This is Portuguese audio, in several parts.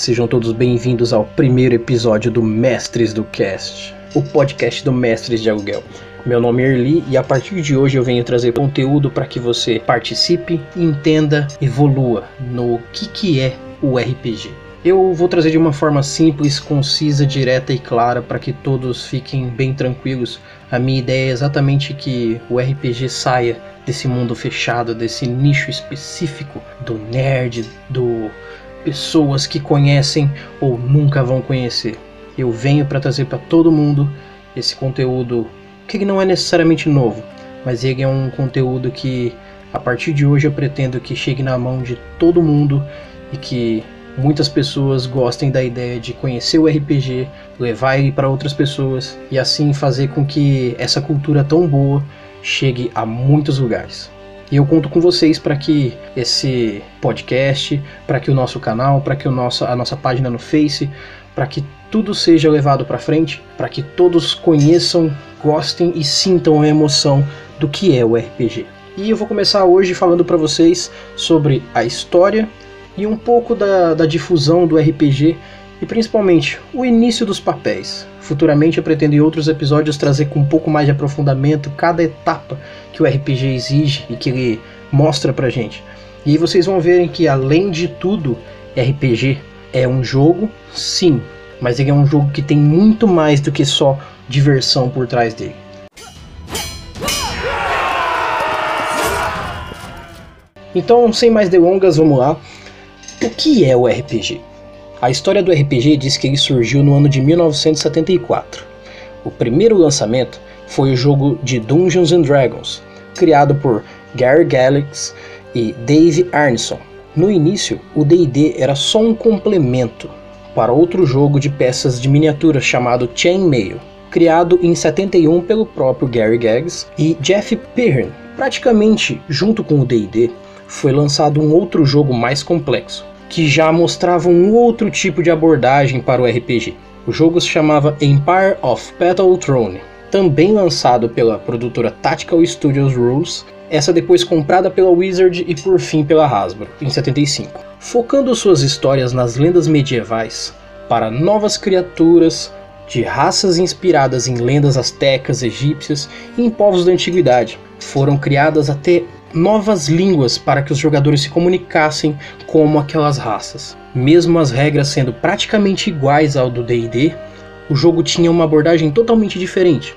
Sejam todos bem-vindos ao primeiro episódio do Mestres do Cast, o podcast do Mestres de Aluguel. Meu nome é Erli e a partir de hoje eu venho trazer conteúdo para que você participe, entenda, evolua no que, que é o RPG. Eu vou trazer de uma forma simples, concisa, direta e clara para que todos fiquem bem tranquilos. A minha ideia é exatamente que o RPG saia desse mundo fechado, desse nicho específico do nerd, do pessoas que conhecem ou nunca vão conhecer. Eu venho para trazer para todo mundo esse conteúdo que não é necessariamente novo, mas ele é um conteúdo que a partir de hoje eu pretendo que chegue na mão de todo mundo e que muitas pessoas gostem da ideia de conhecer o RPG, levar ele para outras pessoas e assim fazer com que essa cultura tão boa chegue a muitos lugares. E eu conto com vocês para que esse podcast, para que o nosso canal, para que o nosso, a nossa página no Face, para que tudo seja levado para frente, para que todos conheçam, gostem e sintam a emoção do que é o RPG. E eu vou começar hoje falando para vocês sobre a história e um pouco da, da difusão do RPG e principalmente o início dos papéis. Futuramente eu pretendo em outros episódios trazer com um pouco mais de aprofundamento cada etapa que o RPG exige e que ele mostra pra gente. E aí vocês vão verem que além de tudo, RPG é um jogo, sim, mas ele é um jogo que tem muito mais do que só diversão por trás dele. Então, sem mais delongas, vamos lá. O que é o RPG? A história do RPG diz que ele surgiu no ano de 1974. O primeiro lançamento foi o jogo de Dungeons and Dragons, criado por Gary Galax e Dave Arneson. No início, o D&D era só um complemento para outro jogo de peças de miniatura chamado Chainmail, criado em 71 pelo próprio Gary Gygax e Jeff Pirn. Praticamente junto com o D&D, foi lançado um outro jogo mais complexo, que já mostrava um outro tipo de abordagem para o RPG. O jogo se chamava Empire of Petal Throne, também lançado pela produtora Tactical Studios Rules, essa depois comprada pela Wizard e por fim pela Hasbro, em 75. Focando suas histórias nas lendas medievais, para novas criaturas de raças inspiradas em lendas astecas, egípcias e em povos da antiguidade, foram criadas até novas línguas para que os jogadores se comunicassem como aquelas raças. Mesmo as regras sendo praticamente iguais ao do D&D, o jogo tinha uma abordagem totalmente diferente.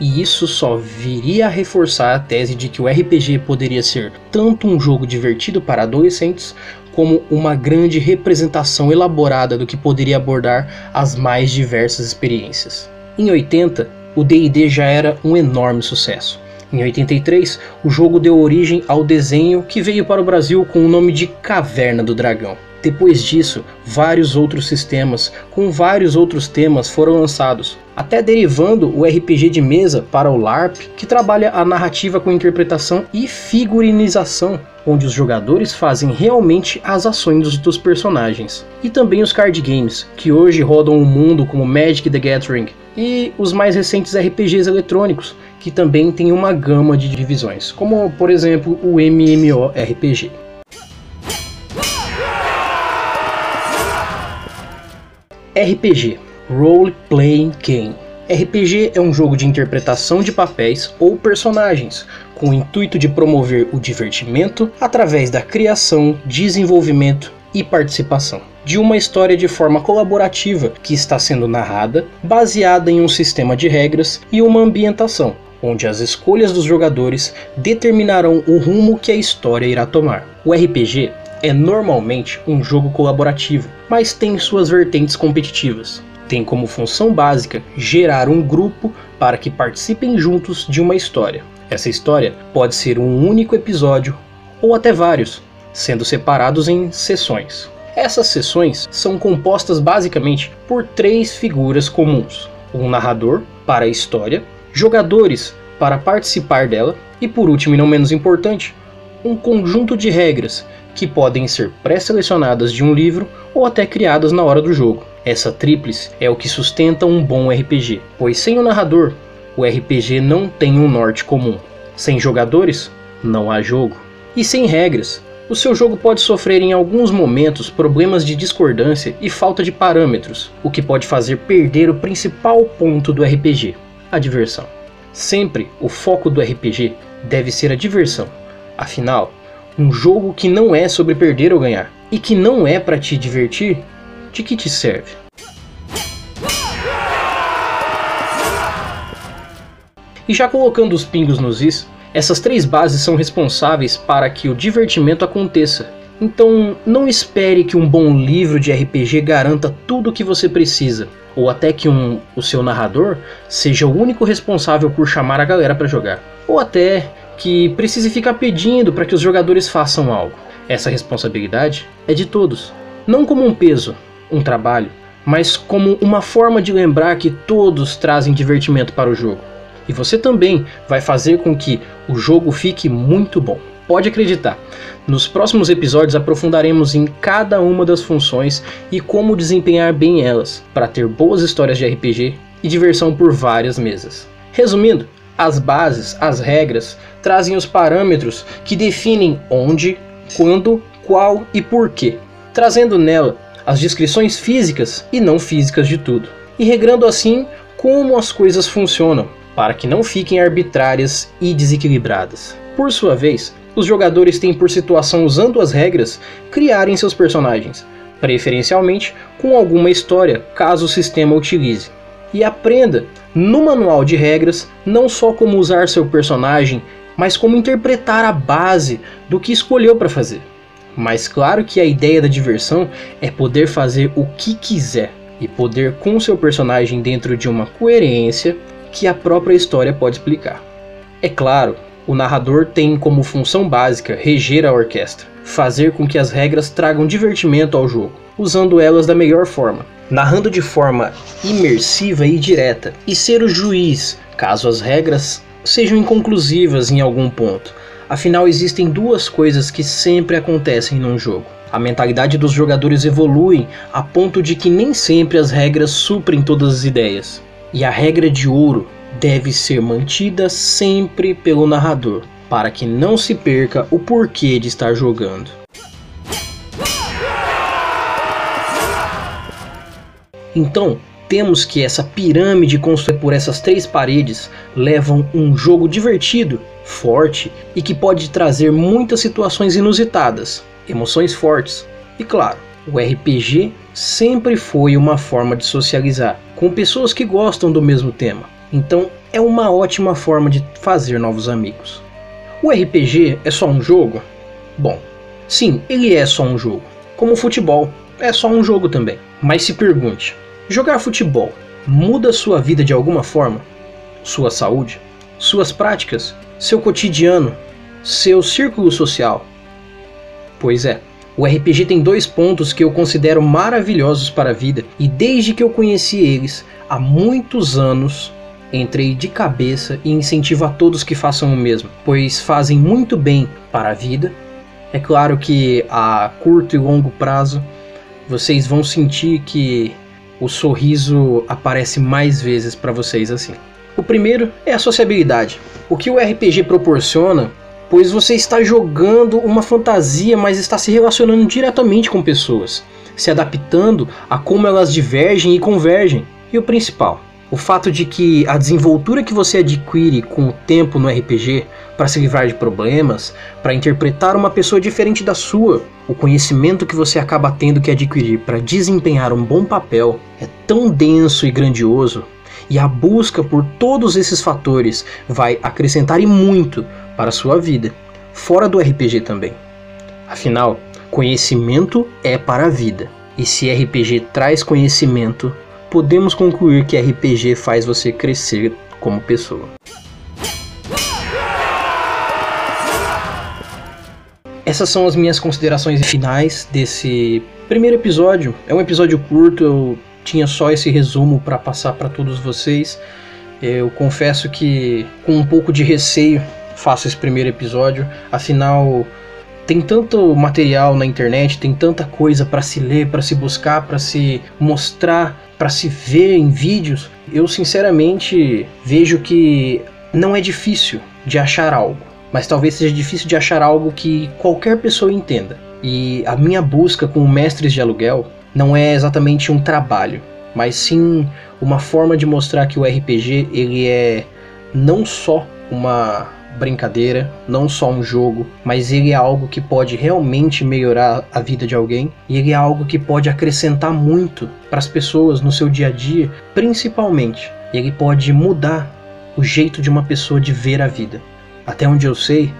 E isso só viria a reforçar a tese de que o RPG poderia ser tanto um jogo divertido para adolescentes, como uma grande representação elaborada do que poderia abordar as mais diversas experiências. Em 80, o D&D já era um enorme sucesso. Em 83, o jogo deu origem ao desenho que veio para o Brasil com o nome de Caverna do Dragão. Depois disso, vários outros sistemas com vários outros temas foram lançados, até derivando o RPG de mesa para o LARP, que trabalha a narrativa com interpretação e figurinização, onde os jogadores fazem realmente as ações dos personagens. E também os card games, que hoje rodam o mundo como Magic the Gathering, e os mais recentes RPGs eletrônicos, que também tem uma gama de divisões, como por exemplo o MMORPG. RPG Role Playing Game RPG é um jogo de interpretação de papéis ou personagens, com o intuito de promover o divertimento através da criação, desenvolvimento e participação de uma história de forma colaborativa que está sendo narrada, baseada em um sistema de regras e uma ambientação, onde as escolhas dos jogadores determinarão o rumo que a história irá tomar. O RPG é normalmente um jogo colaborativo, mas tem suas vertentes competitivas. Tem como função básica gerar um grupo para que participem juntos de uma história. Essa história pode ser um único episódio ou até vários, sendo separados em sessões. Essas sessões são compostas basicamente por três figuras comuns: um narrador para a história, jogadores para participar dela e, por último e não menos importante, um conjunto de regras que podem ser pré-selecionadas de um livro ou até criadas na hora do jogo. Essa tríplice é o que sustenta um bom RPG, pois sem o narrador, o RPG não tem um norte comum. Sem jogadores, não há jogo. E sem regras, O seu jogo pode sofrer em alguns momentos problemas de discordância e falta de parâmetros, o que pode fazer perder o principal ponto do RPG, a diversão. Sempre o foco do RPG deve ser a diversão. Afinal, um jogo que não é sobre perder ou ganhar e que não é para te divertir, de que te serve? E já colocando os pingos nos is, essas três bases são responsáveis para que o divertimento aconteça. Então, não espere que um bom livro de RPG garanta tudo o que você precisa, ou até que um, o seu narrador seja o único responsável por chamar a galera para jogar, ou até que precise ficar pedindo para que os jogadores façam algo. Essa responsabilidade é de todos, não como um peso, um trabalho, mas como uma forma de lembrar que todos trazem divertimento para o jogo. E você também vai fazer com que o jogo fique muito bom. Pode acreditar. Nos próximos episódios aprofundaremos em cada uma das funções e como desempenhar bem elas, para ter boas histórias de RPG e diversão por várias mesas. Resumindo, as bases, as regras, trazem os parâmetros que definem onde, quando, qual e porquê, trazendo nela as descrições físicas e não físicas de tudo, e regrando assim como as coisas funcionam, para que não fiquem arbitrárias e desequilibradas. Por sua vez, os jogadores têm por situação usando as regras criarem seus personagens, preferencialmente com alguma história, caso o sistema utilize. E aprenda no manual de regras não só como usar seu personagem, mas como interpretar a base do que escolheu para fazer. Mas claro que a ideia da diversão é poder fazer o que quiser e poder com seu personagem dentro de uma coerência que a própria história pode explicar. É claro, o narrador tem como função básica reger a orquestra, fazer com que as regras tragam divertimento ao jogo, usando elas da melhor forma, narrando de forma imersiva e direta, e ser o juiz caso as regras sejam inconclusivas em algum ponto. Afinal, existem duas coisas que sempre acontecem num jogo. A mentalidade dos jogadores evolui a ponto de que nem sempre as regras suprem todas as ideias. E a regra de ouro deve ser mantida sempre pelo narrador, para que não se perca o porquê de estar jogando. Então, temos que essa pirâmide construída por essas três paredes levam um jogo divertido, forte e que pode trazer muitas situações inusitadas, emoções fortes. E claro, o RPG sempre foi uma forma de socializar com pessoas que gostam do mesmo tema. Então é uma ótima forma de fazer novos amigos. O RPG é só um jogo? Bom, sim, ele é só um jogo. Como o futebol, é só um jogo também. Mas se pergunte: jogar futebol muda sua vida de alguma forma? Sua saúde? Suas práticas? Seu cotidiano? Seu círculo social? Pois é, o RPG tem dois pontos que eu considero maravilhosos para a vida e desde que eu conheci eles há muitos anos entrei de cabeça e incentivo a todos que façam o mesmo, pois fazem muito bem para a vida. É claro que a curto e longo prazo vocês vão sentir que o sorriso aparece mais vezes para vocês assim. O primeiro é a sociabilidade. O que o RPG proporciona pois você está jogando uma fantasia, mas está se relacionando diretamente com pessoas, se adaptando a como elas divergem e convergem. E o principal, o fato de que a desenvoltura que você adquire com o tempo no RPG para se livrar de problemas, para interpretar uma pessoa diferente da sua, o conhecimento que você acaba tendo que adquirir para desempenhar um bom papel é tão denso e grandioso, e a busca por todos esses fatores vai acrescentar e muito para sua vida, fora do RPG também. Afinal, conhecimento é para a vida. E se RPG traz conhecimento, podemos concluir que RPG faz você crescer como pessoa. Essas são as minhas considerações finais desse primeiro episódio. É um episódio curto, eu tinha só esse resumo para passar para todos vocês. Eu confesso que com um pouco de receio faço esse primeiro episódio. Afinal, tem tanto material na internet, tem tanta coisa para se ler, para se buscar, para se mostrar, para se ver em vídeos. Eu sinceramente vejo que não é difícil de achar algo. mas talvez seja difícil de achar algo que qualquer pessoa entenda. E a minha busca com mestres de aluguel não é exatamente um trabalho, mas sim uma forma de mostrar que o RPG ele é não só uma brincadeira, não só um jogo, mas ele é algo que pode realmente melhorar a vida de alguém e ele é algo que pode acrescentar muito para as pessoas no seu dia a dia, principalmente. Ele pode mudar o jeito de uma pessoa de ver a vida. Até onde eu sei,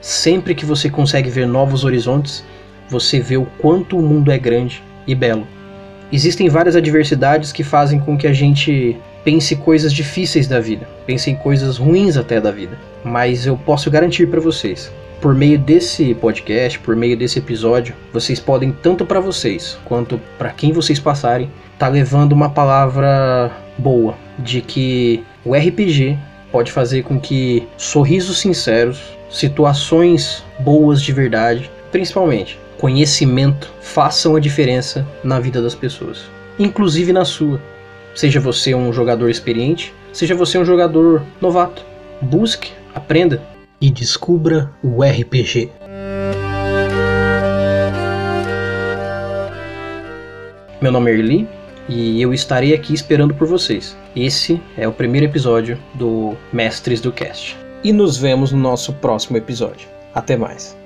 sempre que você consegue ver novos horizontes, você vê o quanto o mundo é grande e belo. Existem várias adversidades que fazem com que a gente pense coisas difíceis da vida, pense em coisas ruins até da vida. Mas eu posso garantir para vocês, por meio desse podcast, por meio desse episódio, vocês podem tanto para vocês quanto para quem vocês passarem, tá levando uma palavra boa de que o RPG pode fazer com que sorrisos sinceros, situações boas de verdade, principalmente conhecimento, façam a diferença na vida das pessoas, inclusive na sua. Seja você um jogador experiente, seja você um jogador novato. Busque, aprenda e descubra o RPG. Meu nome é Erli e eu estarei aqui esperando por vocês. Esse é o primeiro episódio do Mestres do Cast. E nos vemos no nosso próximo episódio. Até mais.